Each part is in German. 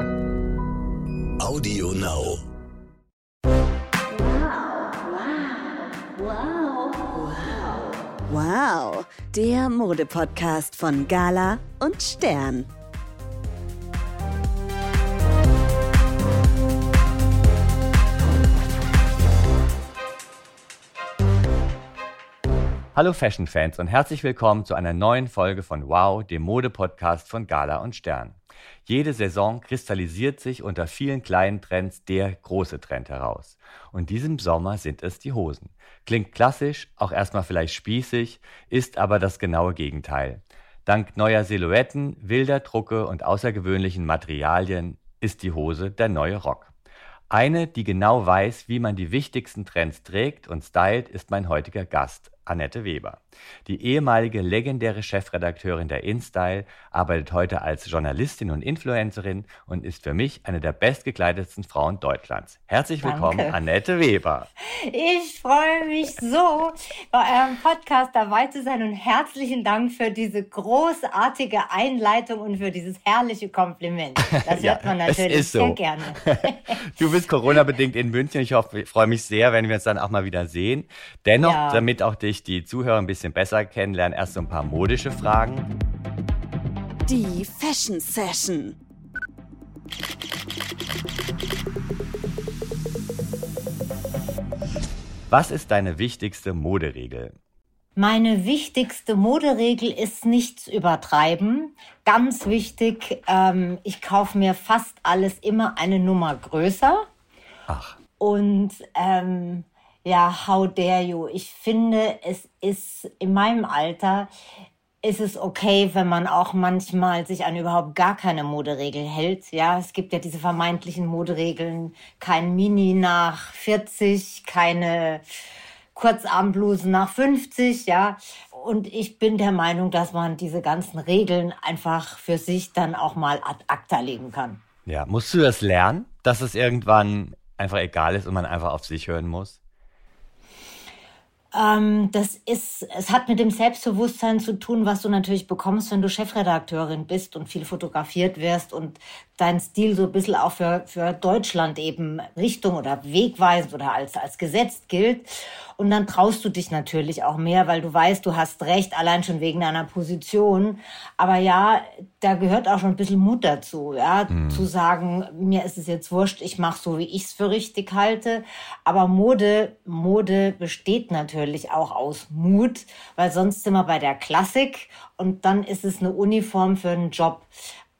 Audio Now. Wow, der Modepodcast von Gala und Stern. Hallo Fashion-Fans und herzlich willkommen zu einer neuen Folge von Wow, dem Mode-Podcast von Gala und Stern. Jede Saison kristallisiert sich unter vielen kleinen Trends der große Trend heraus. Und diesem Sommer sind es die Hosen. Klingt klassisch, auch erstmal vielleicht spießig, ist aber das genaue Gegenteil. Dank neuer Silhouetten, wilder Drucke und außergewöhnlichen Materialien ist die Hose der neue Rock. Eine, die genau weiß, wie man die wichtigsten Trends trägt und stylt, ist mein heutiger Gast, Annette Weber. Die ehemalige legendäre Chefredakteurin der InStyle arbeitet heute als Journalistin und Influencerin und ist für mich eine der bestgekleidetsten Frauen Deutschlands. Herzlich willkommen, Danke. Annette Weber. Ich freue mich so, bei eurem Podcast dabei zu sein und herzlichen Dank für diese großartige Einleitung und für dieses herrliche Kompliment. Das Ja, hört man es natürlich ist so. sehr gerne. Du bist Corona-bedingt in München. Ich hoffe, ich freue mich sehr, wenn wir uns dann auch mal wieder sehen. Dennoch, Ja. damit auch dich die Zuhörer ein bisschen besser kennenlernen, erst so ein paar modische Fragen. Die Fashion Session. Was ist deine wichtigste Moderegel? Meine wichtigste Moderegel ist nichts übertreiben. Ganz wichtig, ähm, ich kaufe mir fast alles immer eine Nummer größer. Ach, Und ähm, ja, how dare you? Ich finde, es ist in meinem Alter ist es okay, wenn man auch manchmal sich an überhaupt gar keine Moderegel hält. Ja, es gibt ja diese vermeintlichen Moderegeln, kein Mini nach 40, keine Kurzarmblusen nach 50, ja. Und ich bin der Meinung, dass man diese ganzen Regeln einfach für sich dann auch mal ad acta legen kann. ja. Musst du das lernen, dass es irgendwann einfach egal ist und man einfach auf sich hören muss? Ähm, das ist, es hat mit dem Selbstbewusstsein zu tun, was du natürlich bekommst, wenn du Chefredakteurin bist und viel fotografiert wirst und dein Stil so ein bisschen auch für, für Deutschland eben Richtung oder wegweisend oder als, als gesetzt gilt. Und dann traust du dich natürlich auch mehr, weil du weißt, du hast recht, allein schon wegen deiner Position. Aber ja, da gehört auch schon ein bisschen Mut dazu, ja, zu sagen, mir ist es jetzt wurscht, ich mache so, wie ich es für richtig halte. Aber Mode, Mode besteht natürlich auch aus Mut, weil sonst sind wir bei der Klassik und dann ist es eine Uniform für einen Job.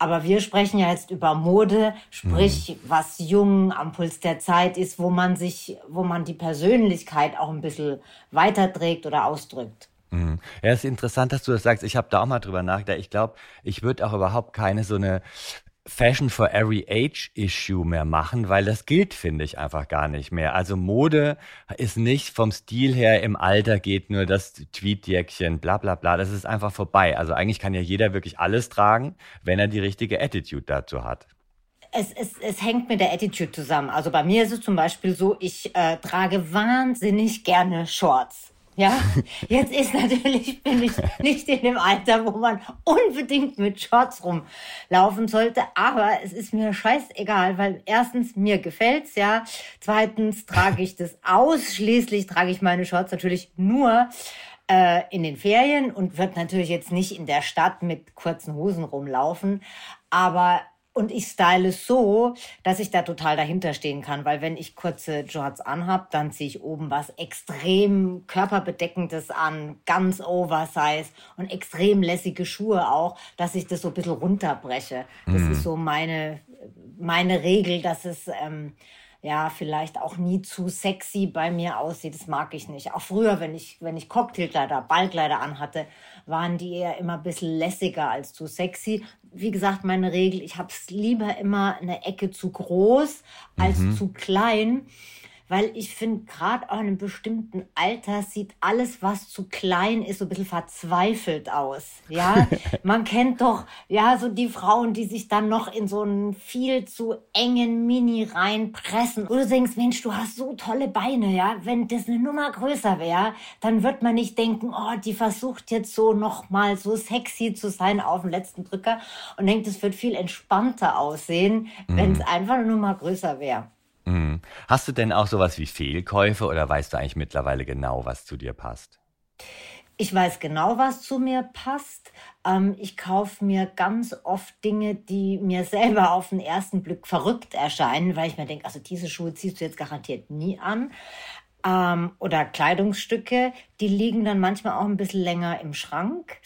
Aber wir sprechen ja jetzt über Mode, sprich, was jung am Puls der Zeit ist, wo man sich, wo man die Persönlichkeit auch ein bisschen weiterträgt oder ausdrückt. Mhm. Ja, es ist interessant, dass du das sagst. Ich habe da auch mal drüber nachgedacht. Ich glaube, ich würde auch überhaupt keine so eine Fashion for Every Age Issue mehr machen, weil das gilt, finde ich, einfach gar nicht mehr. Also Mode ist nicht vom Stil her im Alter geht nur das Tweetjäckchen, bla bla bla. Das ist einfach vorbei. Also eigentlich kann ja jeder wirklich alles tragen, wenn er die richtige Attitude dazu hat. Es, es, es hängt mit der Attitude zusammen. Also bei mir ist es zum Beispiel so, ich äh, trage wahnsinnig gerne Shorts. Ja, jetzt ist natürlich, bin ich nicht in dem Alter, wo man unbedingt mit Shorts rumlaufen sollte, aber es ist mir scheißegal, weil erstens mir gefällt's, ja, zweitens trage ich das ausschließlich, trage ich meine Shorts natürlich nur äh, in den Ferien und wird natürlich jetzt nicht in der Stadt mit kurzen Hosen rumlaufen, aber und ich style es so, dass ich da total dahinter stehen kann, weil wenn ich kurze Shorts anhab, dann ziehe ich oben was extrem körperbedeckendes an, ganz oversize und extrem lässige Schuhe auch, dass ich das so ein bisschen runterbreche. Das ist so meine, meine Regel, dass es ähm, ja vielleicht auch nie zu sexy bei mir aussieht. Das mag ich nicht. Auch früher, wenn ich, wenn ich Cocktailkleider, Ballkleider anhatte, waren die eher immer ein bisschen lässiger als zu sexy. Wie gesagt, meine Regel, ich habe es lieber immer eine Ecke zu groß als zu klein. Weil ich finde, gerade auch in einem bestimmten Alter sieht alles, was zu klein ist, so ein bisschen verzweifelt aus. Ja, man kennt doch, ja, so die Frauen, die sich dann noch in so einen viel zu engen Mini reinpressen. Wo du denkst, Mensch, du hast so tolle Beine, ja. Wenn das eine Nummer größer wäre, dann wird man nicht denken, oh, die versucht jetzt so nochmal so sexy zu sein auf dem letzten Drücker und denkt, es wird viel entspannter aussehen, mhm. wenn es einfach eine Nummer größer wäre. Mhm. Hast du denn auch sowas wie Fehlkäufe oder weißt du eigentlich mittlerweile genau, was zu dir passt? Ich weiß genau, was zu mir passt. Ähm, ich kaufe mir ganz oft Dinge, die mir selber auf den ersten Blick verrückt erscheinen, weil ich mir denke, also diese Schuhe ziehst du jetzt garantiert nie an. Ähm, oder Kleidungsstücke, die liegen dann manchmal auch ein bisschen länger im Schrank.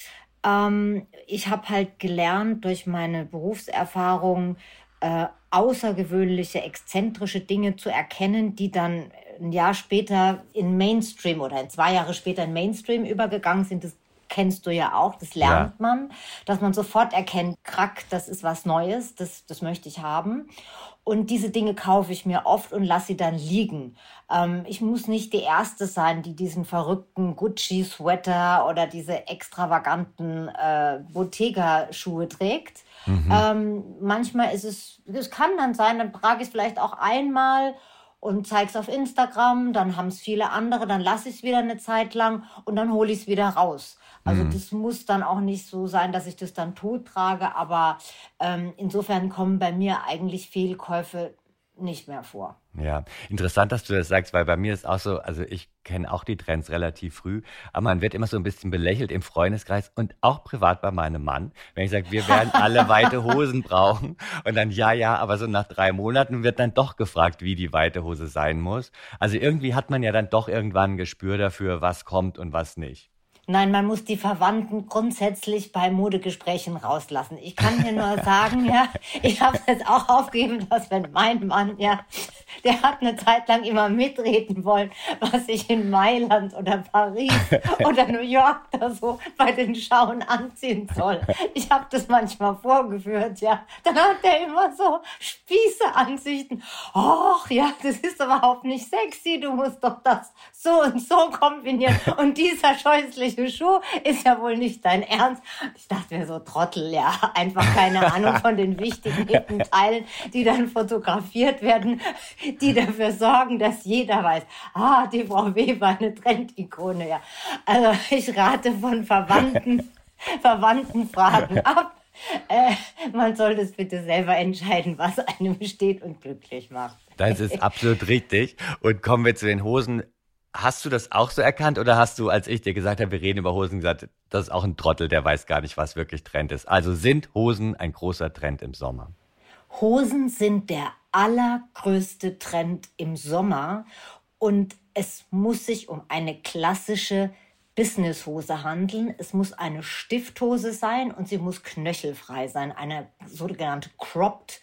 Ähm, ich habe halt gelernt durch meine Berufserfahrung, äh, außergewöhnliche, exzentrische Dinge zu erkennen, die dann ein Jahr später in Mainstream oder zwei Jahre später in Mainstream übergegangen sind. Das kennst du ja auch, das lernt ja. man, dass man sofort erkennt, krack, das ist was Neues, das, das möchte ich haben. Und diese Dinge kaufe ich mir oft und lasse sie dann liegen. Ähm, ich muss nicht die Erste sein, die diesen verrückten Gucci-Sweater oder diese extravaganten äh, Bottega-Schuhe trägt. Mhm. Ähm, manchmal ist es, es kann dann sein, dann trage ich es vielleicht auch einmal und zeige es auf Instagram, dann haben es viele andere, dann lasse ich es wieder eine Zeit lang und dann hole ich es wieder raus. Also mhm. das muss dann auch nicht so sein, dass ich das dann tot trage, aber ähm, insofern kommen bei mir eigentlich Fehlkäufe nicht mehr vor. Ja, interessant, dass du das sagst, weil bei mir ist auch so, also ich kenne auch die Trends relativ früh, aber man wird immer so ein bisschen belächelt im Freundeskreis und auch privat bei meinem Mann, wenn ich sage, wir werden alle weite Hosen brauchen und dann ja, ja, aber so nach drei Monaten wird dann doch gefragt, wie die weite Hose sein muss. Also irgendwie hat man ja dann doch irgendwann ein Gespür dafür, was kommt und was nicht. Nein, man muss die Verwandten grundsätzlich bei Modegesprächen rauslassen. Ich kann dir nur sagen, ja, ich habe jetzt auch aufgegeben, dass wenn mein Mann, ja, der hat eine Zeit lang immer mitreden wollen, was ich in Mailand oder Paris oder New York da so bei den Schauen anziehen soll. Ich habe das manchmal vorgeführt, ja. Dann hat er immer so Spießeansichten. Och, ja, das ist überhaupt nicht sexy. Du musst doch das so und so kombinieren. Und dieser scheußliche welche Schuh ist ja wohl nicht dein Ernst. Ich dachte mir so, Trottel, ja, einfach keine Ahnung von den wichtigen Teilen, die dann fotografiert werden, die dafür sorgen, dass jeder weiß, ah, die Frau Weber, eine Trendikone, ja. Also ich rate von Verwandten, Verwandten Fragen ab. Äh, man soll das bitte selber entscheiden, was einem steht und glücklich macht. Das ist absolut richtig. Und kommen wir zu den Hosen. Hast du das auch so erkannt oder hast du, als ich dir gesagt habe, wir reden über Hosen, gesagt, das ist auch ein Trottel, der weiß gar nicht, was wirklich Trend ist? Also sind Hosen ein großer Trend im Sommer? Hosen sind der allergrößte Trend im Sommer und es muss sich um eine klassische Businesshose handeln. Es muss eine Stifthose sein und sie muss knöchelfrei sein, eine sogenannte cropped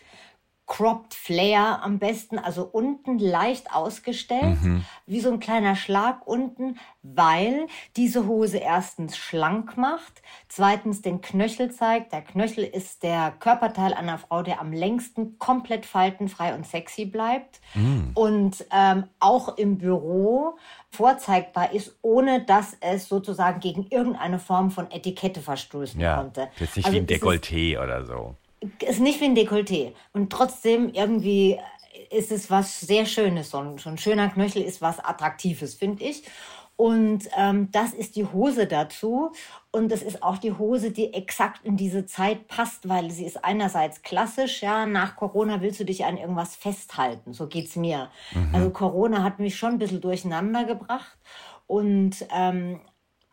Cropped Flare am besten, also unten leicht ausgestellt, mhm. wie so ein kleiner Schlag unten, weil diese Hose erstens schlank macht, zweitens den Knöchel zeigt. Der Knöchel ist der Körperteil einer Frau, der am längsten komplett faltenfrei und sexy bleibt mhm. und ähm, auch im Büro vorzeigbar ist, ohne dass es sozusagen gegen irgendeine Form von Etikette verstoßen ja, konnte. Jetzt nicht also wie ein Dekolleté oder so ist nicht wie ein Dekolleté. Und trotzdem irgendwie ist es was sehr Schönes. So ein, so ein schöner Knöchel ist was Attraktives, finde ich. Und ähm, das ist die Hose dazu. Und das ist auch die Hose, die exakt in diese Zeit passt, weil sie ist einerseits klassisch, ja, nach Corona willst du dich an irgendwas festhalten. So geht's mir. Mhm. Also Corona hat mich schon ein bisschen durcheinander gebracht. Und ähm,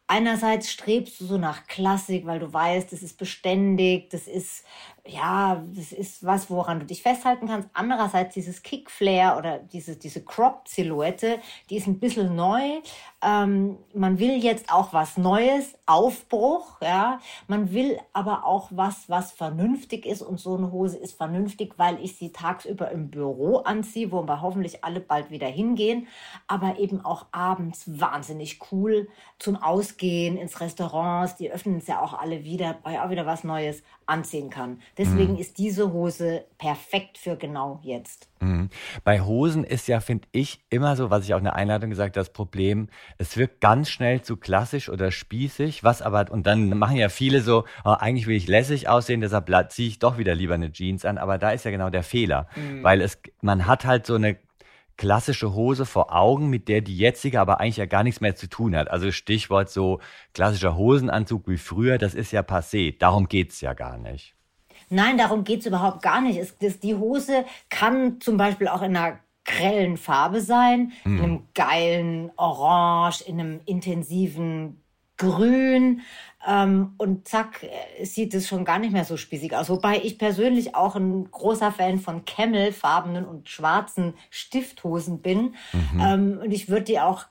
einerseits strebst du so nach Klassik, weil du weißt, das ist beständig, das ist, ja, das ist was, woran du dich festhalten kannst. Andererseits dieses Kickflare oder diese, diese Crop-Silhouette, die ist ein bisschen neu. Ähm, man will jetzt auch was Neues, Aufbruch, ja. Man will aber auch was, was vernünftig ist und so eine Hose ist vernünftig, weil ich sie tagsüber im Büro anziehe, wo wir hoffentlich alle bald wieder hingehen, aber eben auch abends wahnsinnig cool zum Ausgehen ins Restaurants. Die öffnen es ja auch alle wieder, war ja auch wieder was Neues. Anziehen kann. Deswegen mhm. ist diese Hose perfekt für genau jetzt. Mhm. Bei Hosen ist ja, finde ich, immer so, was ich auch in der Einladung gesagt habe, das Problem, es wirkt ganz schnell zu klassisch oder spießig, was aber, und dann machen ja viele so, oh, eigentlich will ich lässig aussehen, deshalb ziehe ich doch wieder lieber eine Jeans an, aber da ist ja genau der Fehler, mhm. weil es, man hat halt so eine klassische Hose vor Augen, mit der die jetzige aber eigentlich ja gar nichts mehr zu tun hat. Also Stichwort so klassischer Hosenanzug wie früher, das ist ja passé. Darum geht's ja gar nicht. Nein, darum geht's überhaupt gar nicht. Es, das, die Hose kann zum Beispiel auch in einer grellen Farbe sein, hm. in einem geilen Orange, in einem intensiven Grün. Ähm, und zack, äh, sieht es schon gar nicht mehr so spießig aus. Wobei ich persönlich auch ein großer Fan von Camel-farbenen und schwarzen Stifthosen bin. Mhm. Ähm, und ich würde die auch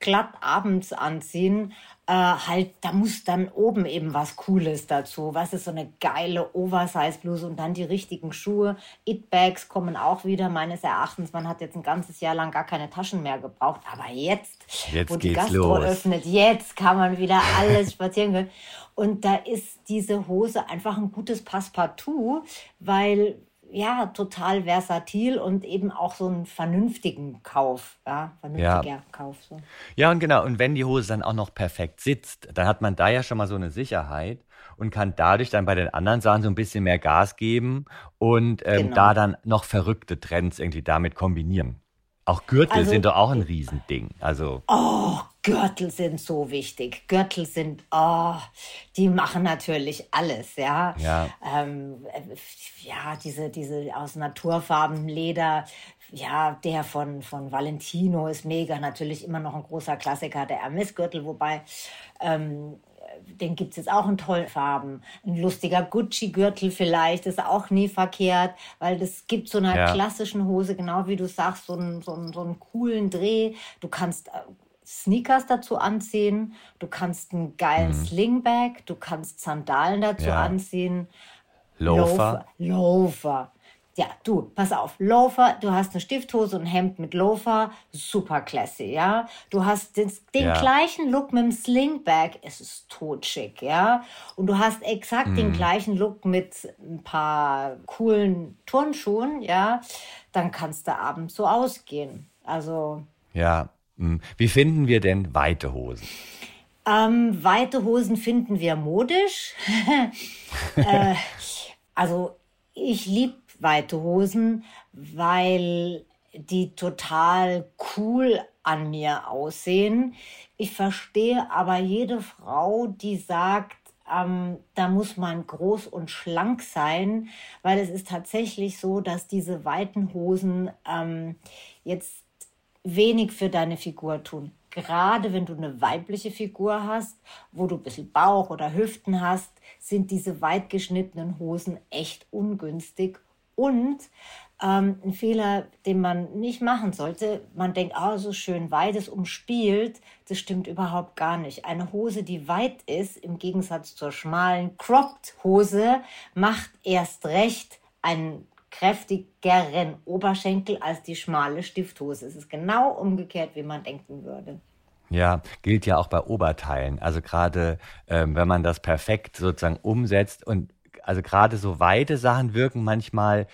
glatt abends anziehen, äh, halt, da muss dann oben eben was Cooles dazu. Was ist so eine geile Oversize-Bluse und dann die richtigen Schuhe. It-Bags kommen auch wieder, meines Erachtens. Man hat jetzt ein ganzes Jahr lang gar keine Taschen mehr gebraucht. Aber jetzt, jetzt wo die Gastro öffnet, jetzt kann man wieder alles spazieren können. Und da ist diese Hose einfach ein gutes Passepartout, weil ja, total versatil und eben auch so einen vernünftigen Kauf, ja, vernünftiger ja. Kauf. So. Ja, und genau, und wenn die Hose dann auch noch perfekt sitzt, dann hat man da ja schon mal so eine Sicherheit und kann dadurch dann bei den anderen Sachen so ein bisschen mehr Gas geben und ähm, genau. da dann noch verrückte Trends irgendwie damit kombinieren. Auch Gürtel also, sind doch auch ein Riesending. Also. Oh, Gürtel sind so wichtig. Gürtel sind, oh, die machen natürlich alles, ja. Ja, ähm, ja diese, diese aus Naturfarben Leder, ja, der von, von Valentino ist mega, natürlich immer noch ein großer Klassiker, der Hermes-Gürtel, wobei ähm, den gibt es jetzt auch in tollen Farben. Ein lustiger Gucci-Gürtel vielleicht ist auch nie verkehrt, weil das gibt so einer ja. klassischen Hose, genau wie du sagst, so einen, so, einen, so einen coolen Dreh. Du kannst äh, Sneakers dazu anziehen, du kannst einen geilen mhm. Slingback, du kannst Sandalen dazu ja. anziehen. Loafer. Loafer. Loafer. Ja, du, pass auf, Loafer, du hast eine Stifthose und Hemd mit Loafer, super classy, ja. Du hast den, den ja. gleichen Look mit dem Slingback, es ist totschick, ja. Und du hast exakt mhm. den gleichen Look mit ein paar coolen Turnschuhen, ja. Dann kannst du abends so ausgehen. Also. Ja. Hm. Wie finden wir denn weite Hosen? Ähm, weite Hosen finden wir modisch. äh, also ich liebe weite Hosen, weil die total cool an mir aussehen. Ich verstehe aber jede Frau, die sagt, ähm, da muss man groß und schlank sein, weil es ist tatsächlich so, dass diese weiten Hosen ähm, jetzt wenig für deine Figur tun. Gerade wenn du eine weibliche Figur hast, wo du ein bisschen Bauch oder Hüften hast, sind diese weit geschnittenen Hosen echt ungünstig und ähm, ein Fehler, den man nicht machen sollte, man denkt, ah, so schön weit ist umspielt, das stimmt überhaupt gar nicht. Eine Hose, die weit ist, im Gegensatz zur schmalen Cropped-Hose, macht erst recht einen kräftigeren Oberschenkel als die schmale Stifthose. Es ist genau umgekehrt, wie man denken würde. Ja, gilt ja auch bei Oberteilen. Also gerade ähm, wenn man das perfekt sozusagen umsetzt und also gerade so weite Sachen wirken manchmal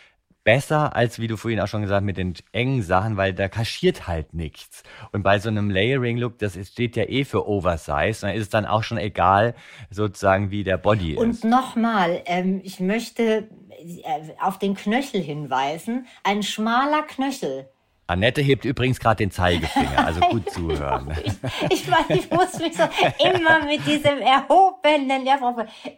besser als, wie du vorhin auch schon gesagt mit den engen Sachen, weil da kaschiert halt nichts. Und bei so einem Layering-Look, das steht ja eh für Oversize, dann ist es dann auch schon egal, sozusagen, wie der Body ist. Und nochmal, ähm, ich möchte äh, auf den Knöchel hinweisen. Ein schmaler Knöchel Annette hebt übrigens gerade den Zeigefinger, also gut zuhören. ich, ich, ich muss mich so immer mit diesem erhobenen, ja,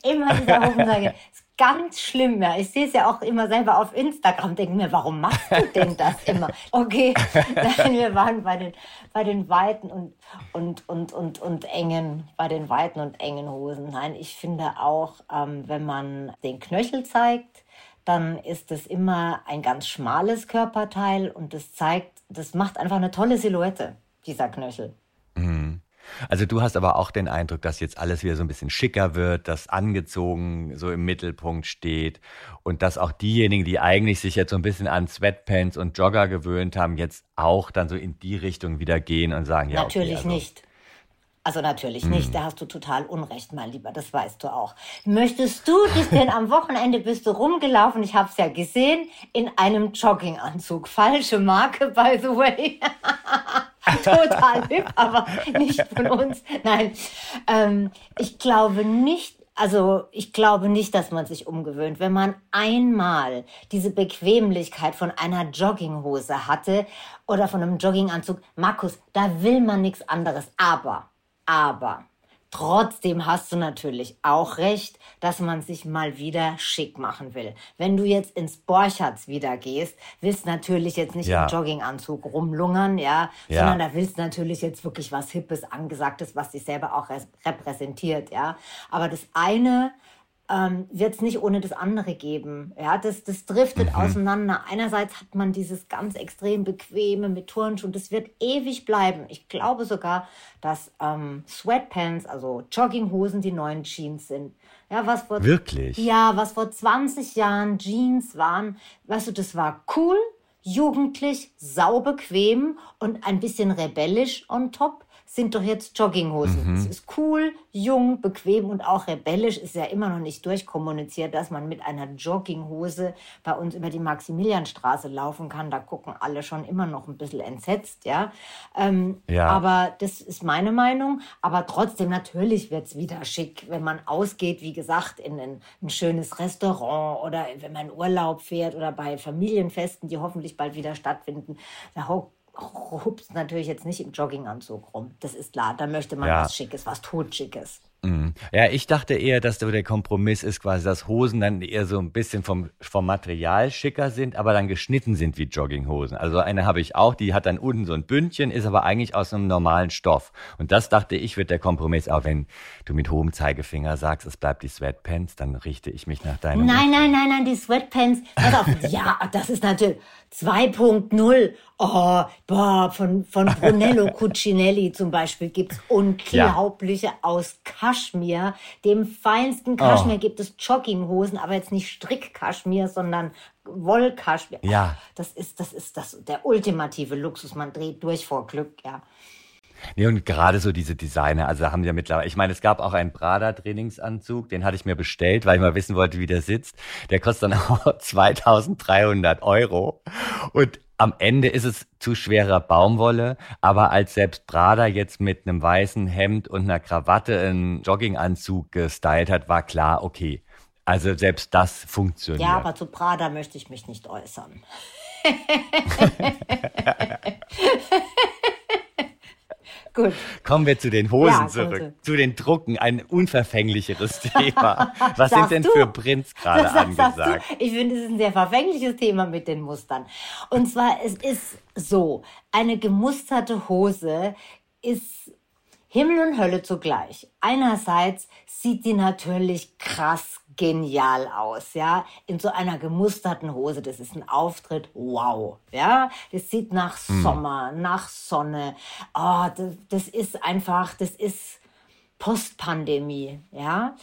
immer dieser erhobenen Zeige. Ist ganz schlimm, ja. Ich sehe es ja auch immer selber auf Instagram, denke mir, warum machst du denn das immer? Okay, nein, wir waren bei den, bei den weiten und, und, und, und, und engen, bei den weiten und engen Hosen. Nein, ich finde auch, ähm, wenn man den Knöchel zeigt, dann ist es immer ein ganz schmales Körperteil und das zeigt, das macht einfach eine tolle Silhouette, dieser Knöchel. Mhm. Also du hast aber auch den Eindruck, dass jetzt alles wieder so ein bisschen schicker wird, dass angezogen so im Mittelpunkt steht und dass auch diejenigen, die eigentlich sich jetzt so ein bisschen an Sweatpants und Jogger gewöhnt haben, jetzt auch dann so in die Richtung wieder gehen und sagen, ja, natürlich okay, also, nicht. Also natürlich nicht, da hast du total Unrecht, mein Lieber, das weißt du auch. Möchtest du dich denn am Wochenende bist du rumgelaufen, ich habe es ja gesehen, in einem Jogginganzug. Falsche Marke, by the way. total hip, aber nicht von uns. Nein, ähm, ich glaube nicht, also ich glaube nicht, dass man sich umgewöhnt. Wenn man einmal diese Bequemlichkeit von einer Jogginghose hatte oder von einem Jogginganzug, Markus, da will man nichts anderes. Aber aber Trotzdem hast du natürlich auch recht, dass man sich mal wieder schick machen will. Wenn du jetzt ins Borchards wieder gehst, willst natürlich jetzt nicht ja. im Jogginganzug rumlungern, ja, ja, sondern da willst natürlich jetzt wirklich was Hippes, Angesagtes, was dich selber auch repräsentiert, ja. Aber das eine ähm, wird es nicht ohne das andere geben. Ja, das, das driftet mhm. auseinander. Einerseits hat man dieses ganz extrem bequeme mit Turnschuhen, das wird ewig bleiben. Ich glaube sogar, dass ähm, Sweatpants, also Jogginghosen, die neuen Jeans sind. Ja, was vor, Wirklich? Ja, was vor 20 Jahren Jeans waren, weißt du, das war cool, jugendlich, saubequem und ein bisschen rebellisch on top sind doch jetzt Jogginghosen. Mhm. Es ist cool, jung, bequem und auch rebellisch. Ist ja immer noch nicht durchkommuniziert, dass man mit einer Jogginghose bei uns über die Maximilianstraße laufen kann. Da gucken alle schon immer noch ein bisschen entsetzt, ja. Ähm, ja. Aber das ist meine Meinung. Aber trotzdem, natürlich wird es wieder schick, wenn man ausgeht, wie gesagt, in ein, ein schönes Restaurant oder wenn man Urlaub fährt oder bei Familienfesten, die hoffentlich bald wieder stattfinden. Da hupst natürlich jetzt nicht im Jogginganzug rum. Das ist klar. Da möchte man ja. was Schickes, was Totschickes. Mhm. Ja, ich dachte eher, dass der Kompromiss ist quasi, dass Hosen dann eher so ein bisschen vom, vom Material schicker sind, aber dann geschnitten sind wie Jogginghosen. Also eine habe ich auch, die hat dann unten so ein Bündchen, ist aber eigentlich aus einem normalen Stoff. Und das dachte ich, wird der Kompromiss. Auch wenn du mit hohem Zeigefinger sagst, es bleibt die Sweatpants, dann richte ich mich nach deinem. Nein, nein, nein, nein, die Sweatpants. Auf, ja, das ist natürlich 2.0. Oh, boah, von, von Brunello Cucinelli zum Beispiel gibt's unglaubliche ja. aus Kaschmir. Dem feinsten Kaschmir oh. gibt es Jogginghosen, aber jetzt nicht Strickkaschmir, sondern Wollkaschmir. Ja. Das ist, das ist das, der ultimative Luxus. Man dreht durch vor Glück, ja. Nee, und gerade so diese Designer, also haben ja mittlerweile, ich meine, es gab auch einen Prada-Trainingsanzug, den hatte ich mir bestellt, weil ich mal wissen wollte, wie der sitzt. Der kostet dann auch 2300 Euro. Und am Ende ist es zu schwerer Baumwolle, aber als selbst Prada jetzt mit einem weißen Hemd und einer Krawatte einen Jogginganzug gestylt hat, war klar, okay. Also selbst das funktioniert. Ja, aber zu Prada möchte ich mich nicht äußern. Gut. Kommen wir zu den Hosen ja, zurück. Zu den Drucken, ein unverfänglicheres Thema. Was sind denn du? für Prints gerade angesagt? Ich finde, es ist ein sehr verfängliches Thema mit den Mustern. Und zwar, es ist so, eine gemusterte Hose ist Himmel und Hölle zugleich. Einerseits sieht die natürlich krass genial aus, ja, in so einer gemusterten Hose. Das ist ein Auftritt, wow, ja. Das sieht nach hm. Sommer, nach Sonne. Oh, das, das ist einfach, das ist Postpandemie, ja.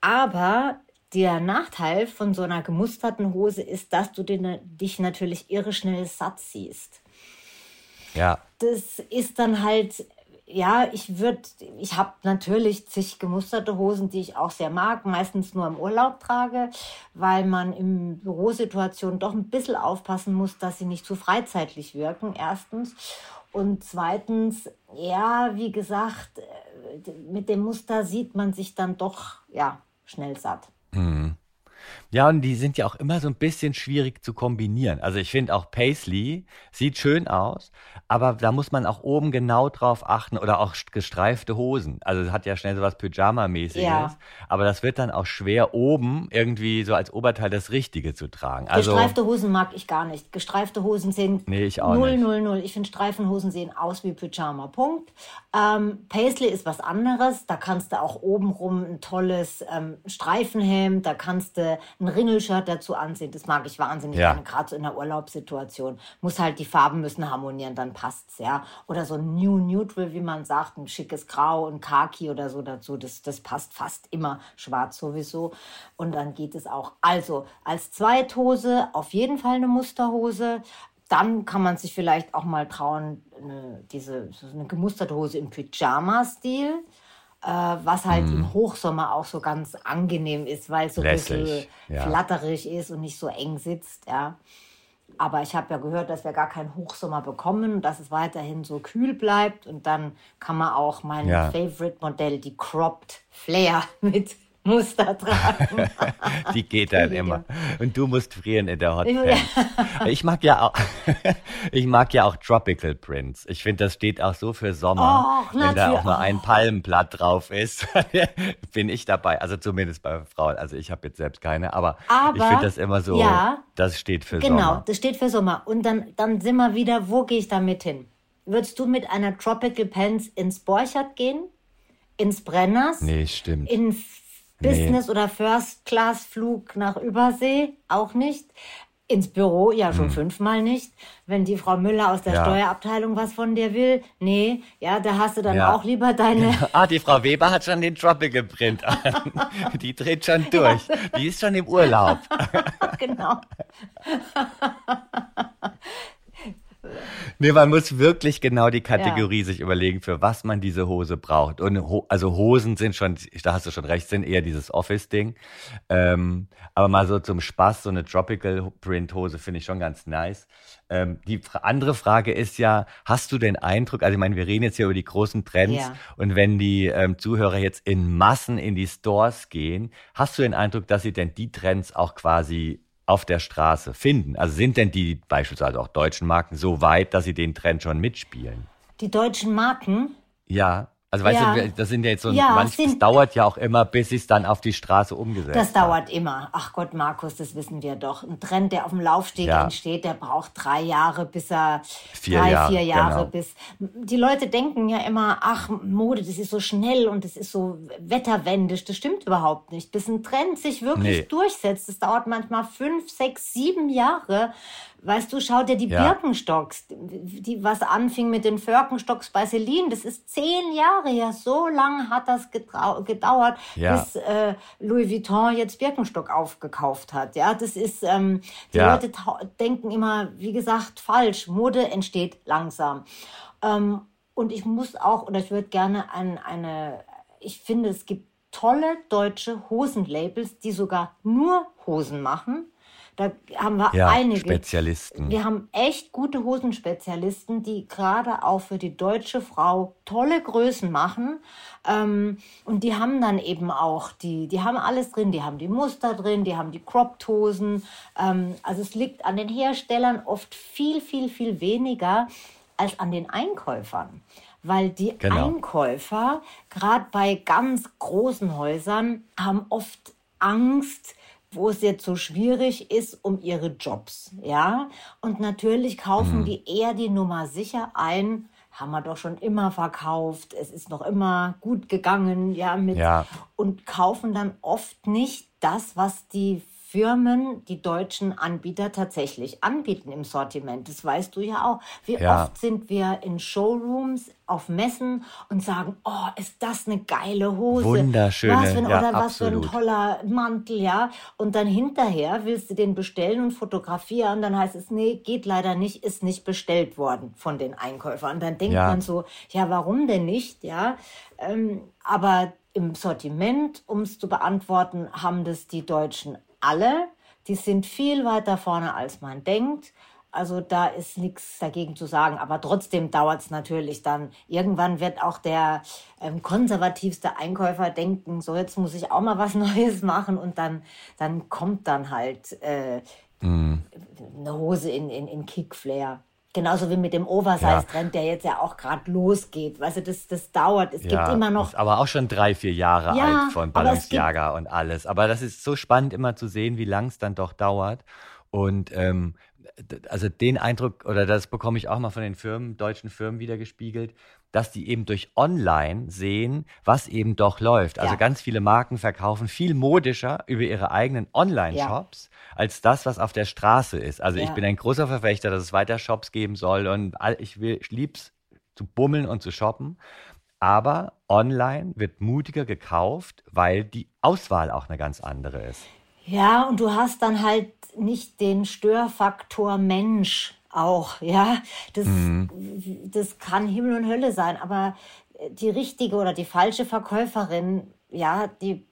Aber der Nachteil von so einer gemusterten Hose ist, dass du den, dich natürlich irre schnell satt siehst. Ja. Das ist dann halt ja, ich würde, ich habe natürlich zig gemusterte Hosen, die ich auch sehr mag, meistens nur im Urlaub trage, weil man in Bürosituationen doch ein bisschen aufpassen muss, dass sie nicht zu freizeitlich wirken, erstens. Und zweitens, ja, wie gesagt, äh, mit dem Muster sieht man sich dann doch, ja, schnell satt. Mhm. Ja, und die sind ja auch immer so ein bisschen schwierig zu kombinieren. Also ich finde auch Paisley sieht schön aus, aber da muss man auch oben genau drauf achten oder auch gestreifte Hosen. Also es hat ja schnell so was Pyjama-mäßiges, ja. aber das wird dann auch schwer oben irgendwie so als Oberteil das Richtige zu tragen. Also, Gestreifte Hosen mag ich gar nicht. Gestreifte Hosen sehen nee, ich auch 0, nicht. 0, 0. Ich finde Streifenhosen sehen aus wie Pyjama, Punkt. Ähm, Paisley ist was anderes. Da kannst du auch obenrum ein tolles ähm, Streifenhemd, da kannst du ein Ringelshirt dazu anziehen. Das mag ich wahnsinnig ja. gerne, gerade so in der Urlaubssituation. Muss halt, die Farben müssen harmonieren, dann passt's, ja. Oder so ein New Neutral, wie man sagt, ein schickes Grau, ein Khaki oder so dazu. Das, das passt fast immer. Schwarz sowieso. Und dann geht es auch. Also, als Zweithose auf jeden Fall eine Musterhose dann kann man sich vielleicht auch mal trauen, eine, diese, so eine gemusterte Hose im Pyjama-Stil, äh, was halt mm. im Hochsommer auch so ganz angenehm ist, weil es so Lässig, ein bisschen ja. flatterig ist und nicht so eng sitzt. Ja. Aber ich habe ja gehört, dass wir gar keinen Hochsommer bekommen, dass es weiterhin so kühl bleibt. Und dann kann man auch mein ja. Favorite-Modell, die Cropped Flare, mit Muster tragen. die geht dann immer. Und du musst frieren in der Hot Ich mag ja auch, ich mag ja auch Tropical Prints. Ich finde, das steht auch so für Sommer. Oh, Wenn da auch mal ein Palmenblatt drauf ist, bin ich dabei. Also zumindest bei Frauen. Also ich habe jetzt selbst keine, aber, aber ich finde das immer so, ja, das steht für genau, Sommer. Genau, das steht für Sommer. Und dann, dann sind wir wieder, wo gehe ich damit hin? Würdest du mit einer Tropical Pants ins Borchardt gehen? Ins Brenners? Nee, stimmt. In Business- nee. oder First-Class-Flug nach Übersee auch nicht. Ins Büro ja schon hm. fünfmal nicht. Wenn die Frau Müller aus der ja. Steuerabteilung was von dir will, nee, ja, da hast du dann ja. auch lieber deine. Ah, die Frau Weber hat schon den Tropical Print an. die dreht schon durch. Ja. Die ist schon im Urlaub. genau. Nee, man muss wirklich genau die Kategorie ja. sich überlegen, für was man diese Hose braucht. Und ho also Hosen sind schon, da hast du schon recht, sind eher dieses Office-Ding. Ähm, aber mal so zum Spaß, so eine Tropical Print Hose finde ich schon ganz nice. Ähm, die andere Frage ist ja, hast du den Eindruck, also ich meine, wir reden jetzt hier über die großen Trends ja. und wenn die ähm, Zuhörer jetzt in Massen in die Stores gehen, hast du den Eindruck, dass sie denn die Trends auch quasi auf der Straße finden? Also sind denn die beispielsweise auch deutschen Marken so weit, dass sie den Trend schon mitspielen? Die deutschen Marken? Ja. Also weißt ja. du, das sind ja jetzt so, ja, manch, das dauert ja auch immer, bis es dann auf die Straße umgesetzt Das dauert immer. Ach Gott, Markus, das wissen wir doch. Ein Trend, der auf dem Laufsteg ja. entsteht, der braucht drei Jahre, bis er vier drei, Jahre, vier Jahre genau. bis. Die Leute denken ja immer, ach Mode, das ist so schnell und das ist so wetterwendisch. Das stimmt überhaupt nicht. Bis ein Trend sich wirklich nee. durchsetzt, das dauert manchmal fünf, sechs, sieben Jahre. Weißt du, schau dir die ja. Birkenstocks, die, was anfing mit den Birkenstocks bei Celine, das ist zehn Jahre her. So lange hat das gedauert, ja. bis äh, Louis Vuitton jetzt Birkenstock aufgekauft hat. Ja, das ist, ähm, die ja. Leute denken immer, wie gesagt, falsch. Mode entsteht langsam. Ähm, und ich muss auch, oder ich würde gerne ein, eine, ich finde, es gibt tolle deutsche Hosenlabels, die sogar nur Hosen machen da haben wir ja, einige Spezialisten. Wir haben echt gute Hosenspezialisten, die gerade auch für die deutsche Frau tolle Größen machen. Ähm, und die haben dann eben auch die, die haben alles drin. Die haben die Muster drin, die haben die Cropped-Hosen. Ähm, also es liegt an den Herstellern oft viel, viel, viel weniger als an den Einkäufern weil die genau. Einkäufer, gerade bei ganz großen Häusern, haben oft Angst, wo es jetzt so schwierig ist um ihre Jobs, ja. Und natürlich kaufen mhm. die eher die Nummer sicher ein, haben wir doch schon immer verkauft, es ist noch immer gut gegangen, ja, mit ja. und kaufen dann oft nicht das, was die Firmen, die deutschen Anbieter tatsächlich anbieten im Sortiment. Das weißt du ja auch. Wie ja. oft sind wir in Showrooms auf Messen und sagen, oh, ist das eine geile Hose. Wunderschöne, was für ein, ja, Oder was für ein toller Mantel, ja. Und dann hinterher willst du den bestellen und fotografieren. Dann heißt es, nee, geht leider nicht, ist nicht bestellt worden von den Einkäufern. Dann denkt ja. man so, ja, warum denn nicht, ja. Ähm, aber im Sortiment, um es zu beantworten, haben das die Deutschen alle. Die sind viel weiter vorne, als man denkt. Also da ist nichts dagegen zu sagen, aber trotzdem dauert es natürlich dann. Irgendwann wird auch der ähm, konservativste Einkäufer denken, so jetzt muss ich auch mal was Neues machen und dann, dann kommt dann halt äh, mm. eine Hose in, in, in Kickflair. Genauso wie mit dem Oversize-Trend, ja. der jetzt ja auch gerade losgeht. Weißt du, das, das dauert. Es ja, gibt immer noch. aber auch schon drei, vier Jahre ja, alt von Balenciaga und alles. Aber das ist so spannend immer zu sehen, wie lang es dann doch dauert. Und ähm, also den Eindruck, oder das bekomme ich auch mal von den Firmen, deutschen Firmen wieder gespiegelt, dass die eben durch Online sehen, was eben doch läuft. Also ja. ganz viele Marken verkaufen viel modischer über ihre eigenen Online-Shops ja. als das, was auf der Straße ist. Also ja. ich bin ein großer Verfechter, dass es weiter Shops geben soll und ich, will, ich lieb's zu bummeln und zu shoppen. Aber online wird mutiger gekauft, weil die Auswahl auch eine ganz andere ist. Ja, und du hast dann halt nicht den Störfaktor Mensch auch, ja. Das, mhm. das kann Himmel und Hölle sein, aber die richtige oder die falsche Verkäuferin, ja, die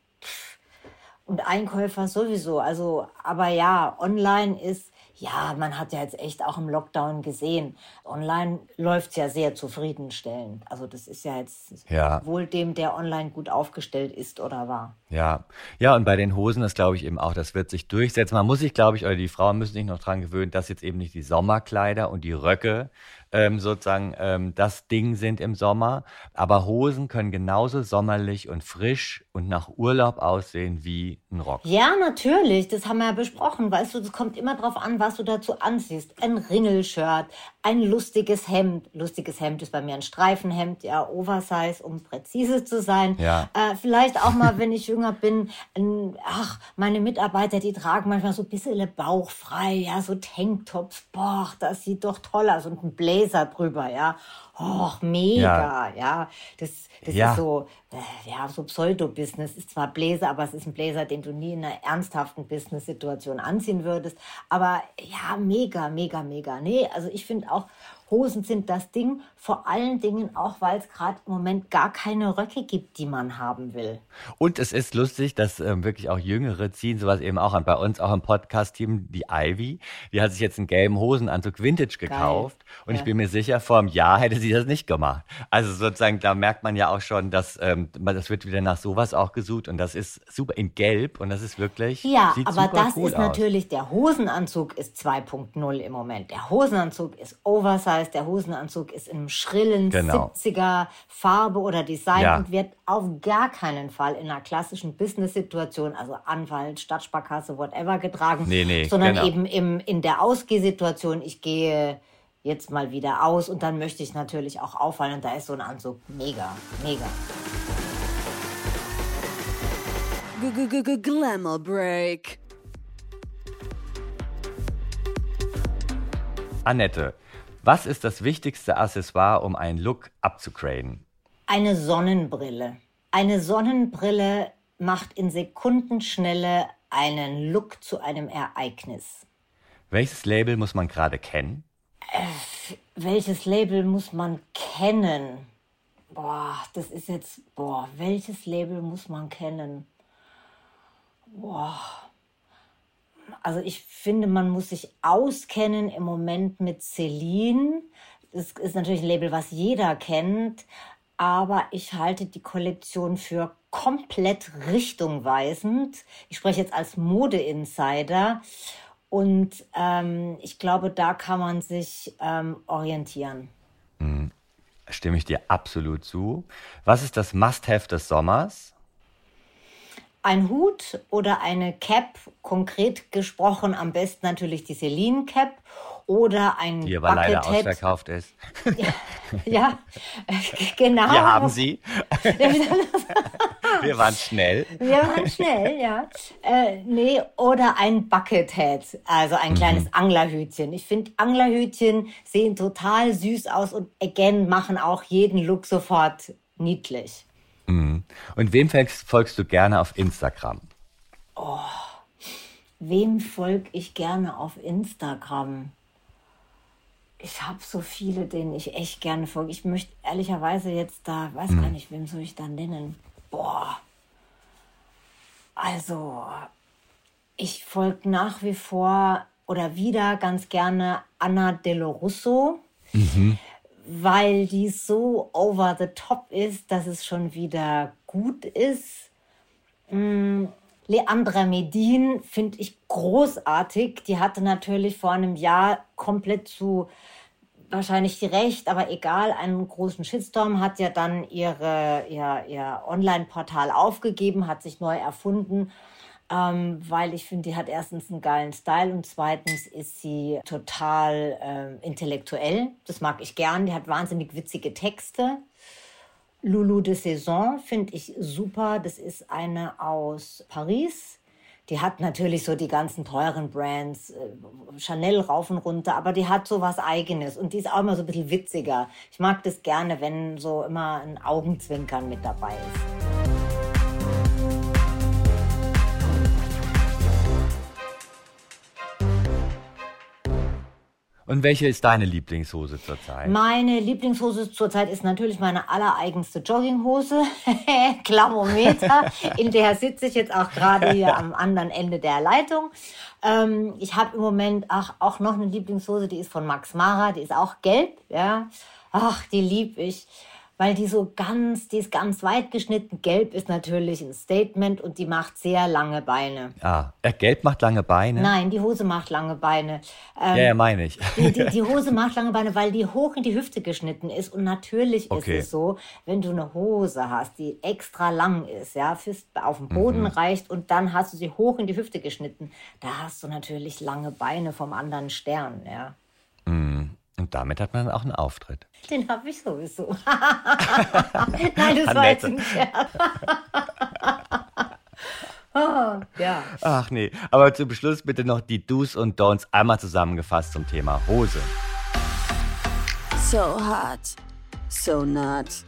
und Einkäufer sowieso. Also, aber ja, online ist ja, man hat ja jetzt echt auch im Lockdown gesehen, online läuft es ja sehr zufriedenstellend. Also das ist ja jetzt ja. wohl dem, der online gut aufgestellt ist oder war. Ja, ja, und bei den Hosen, das glaube ich eben auch, das wird sich durchsetzen. Man muss sich, glaube ich, oder die Frauen müssen sich noch dran gewöhnen, dass jetzt eben nicht die Sommerkleider und die Röcke ähm, sozusagen ähm, das Ding sind im Sommer. Aber Hosen können genauso sommerlich und frisch und nach Urlaub aussehen wie ein Rock. Ja, natürlich. Das haben wir ja besprochen. Weißt du, das kommt immer drauf an, was du dazu anziehst. Ein Ringelshirt, ein lustiges Hemd. Lustiges Hemd ist bei mir ein Streifenhemd, ja, Oversize, um präzise zu sein. Ja. Äh, vielleicht auch mal, wenn ich jünger bin, ein, ach, meine Mitarbeiter, die tragen manchmal so ein bisschen bauchfrei, ja, so Tanktops. Boah, das sieht doch toll aus. Und ein Blazer drüber, ja. Och, mega, ja. ja. Das, das ja. ist so, äh, ja, so Pseudo-Business. Ist zwar Bläser, aber es ist ein Bläser, den du nie in einer ernsthaften Business-Situation anziehen würdest. Aber ja, mega, mega, mega. Nee, also ich finde auch, Hosen sind das Ding, vor allen Dingen auch, weil es gerade im Moment gar keine Röcke gibt, die man haben will. Und es ist lustig, dass ähm, wirklich auch Jüngere ziehen sowas eben auch an. Bei uns auch im Podcast-Team, die Ivy, die hat sich jetzt einen gelben Hosenanzug Vintage gekauft. Geil. Und ja. ich bin mir sicher, vor einem Jahr hätte sie das nicht gemacht. Also sozusagen, da merkt man ja auch schon, dass ähm, das wird wieder nach sowas auch gesucht. Und das ist super in Gelb und das ist wirklich. Ja, aber das cool ist aus. natürlich, der Hosenanzug ist 2.0 im Moment. Der Hosenanzug ist oversized heißt, der Hosenanzug ist in einem schrillen genau. 70er Farbe oder Design ja. und wird auf gar keinen Fall in einer klassischen Business-Situation, also Anwalt, Stadtsparkasse, whatever, getragen, nee, nee, sondern genau. eben im, in der Ausgehsituation, ich gehe jetzt mal wieder aus und dann möchte ich natürlich auch auffallen und da ist so ein Anzug mega, mega. Glamour Break. Annette, was ist das wichtigste Accessoire, um einen Look abzugraden? Eine Sonnenbrille. Eine Sonnenbrille macht in Sekundenschnelle einen Look zu einem Ereignis. Welches Label muss man gerade kennen? Äh, welches Label muss man kennen? Boah, das ist jetzt, boah, welches Label muss man kennen? Boah also ich finde, man muss sich auskennen im Moment mit Celine. Das ist natürlich ein Label, was jeder kennt, aber ich halte die Kollektion für komplett richtungweisend. Ich spreche jetzt als Mode-Insider und ähm, ich glaube, da kann man sich ähm, orientieren. Mhm. Stimme ich dir absolut zu. Was ist das Must-Have des Sommers? Ein Hut oder eine Cap, konkret gesprochen am besten natürlich die Celine Cap oder ein Die aber Bucket leider ausverkauft ist. Ja, ja genau. Wir haben sie. Wir waren schnell. Wir waren schnell, ja. Äh, nee, oder ein Buckethead, also ein kleines mhm. Anglerhütchen. Ich finde, Anglerhütchen sehen total süß aus und again machen auch jeden Look sofort niedlich. Mhm. Und wem folgst du gerne auf Instagram? Oh, wem folge ich gerne auf Instagram? Ich habe so viele, denen ich echt gerne folge. Ich möchte ehrlicherweise jetzt da, weiß mhm. gar nicht, wem soll ich da nennen? Boah. Also, ich folge nach wie vor oder wieder ganz gerne Anna Dellorusso. Mhm weil die so over the top ist, dass es schon wieder gut ist. Mm, Leandra Medin finde ich großartig. Die hatte natürlich vor einem Jahr komplett zu wahrscheinlich recht, aber egal, einen großen Shitstorm, hat ja dann ihre, ihr, ihr Online-Portal aufgegeben, hat sich neu erfunden ähm, weil ich finde, die hat erstens einen geilen Style und zweitens ist sie total äh, intellektuell. Das mag ich gern. Die hat wahnsinnig witzige Texte. Loulou de Saison finde ich super. Das ist eine aus Paris. Die hat natürlich so die ganzen teuren Brands, äh, Chanel rauf und runter, aber die hat so was Eigenes und die ist auch immer so ein bisschen witziger. Ich mag das gerne, wenn so immer ein Augenzwinkern mit dabei ist. Und welche ist deine Lieblingshose zurzeit? Meine Lieblingshose zurzeit ist natürlich meine allereigenste Jogginghose, Klamometer, in der sitze ich jetzt auch gerade hier am anderen Ende der Leitung. Ähm, ich habe im Moment ach, auch noch eine Lieblingshose, die ist von Max Mara, die ist auch gelb, ja. Ach, die lieb ich weil die so ganz, die ist ganz weit geschnitten. Gelb ist natürlich ein Statement und die macht sehr lange Beine. Ah, ja, gelb macht lange Beine? Nein, die Hose macht lange Beine. Ähm, ja, ja, meine ich. Die, die, die, Hose macht lange Beine, weil die hoch in die Hüfte geschnitten ist. Und natürlich okay. ist es so, wenn du eine Hose hast, die extra lang ist, ja, fürs, auf dem Boden mhm. reicht und dann hast du sie hoch in die Hüfte geschnitten, da hast du natürlich lange Beine vom anderen Stern, ja. Mhm. Und damit hat man auch einen Auftritt. Den habe ich sowieso. Nein, das war jetzt ein Scherz. oh, ja. Ach nee, aber zum Schluss bitte noch die Do's und Don'ts einmal zusammengefasst zum Thema Hose. So hot, so not.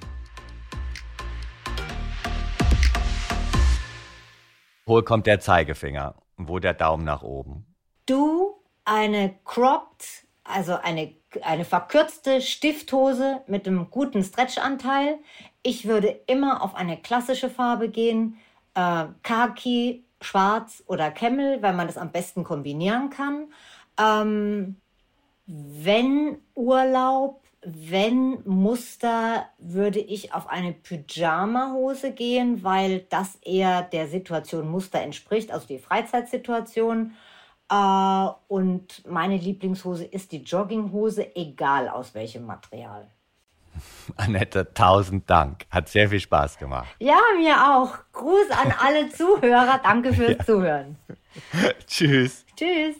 Wo kommt der Zeigefinger? Wo der Daumen nach oben? Du, eine cropped, also eine eine verkürzte Stifthose mit einem guten Stretchanteil. Ich würde immer auf eine klassische Farbe gehen, äh, Khaki, Schwarz oder Camel, weil man das am besten kombinieren kann. Ähm, wenn Urlaub, wenn Muster, würde ich auf eine Pyjama-Hose gehen, weil das eher der Situation Muster entspricht, also die Freizeitsituation. Äh, und meine Lieblingshose ist die Jogginghose, egal aus welchem Material. Annette, tausend Dank. Hat sehr viel Spaß gemacht. Ja, mir auch. Gruß an alle Zuhörer. Danke fürs ja. Zuhören. Tschüss. Tschüss.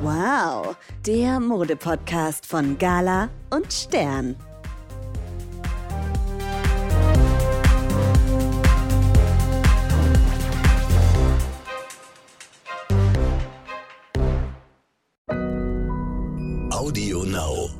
Wow, der Modepodcast von Gala und Stern. Now.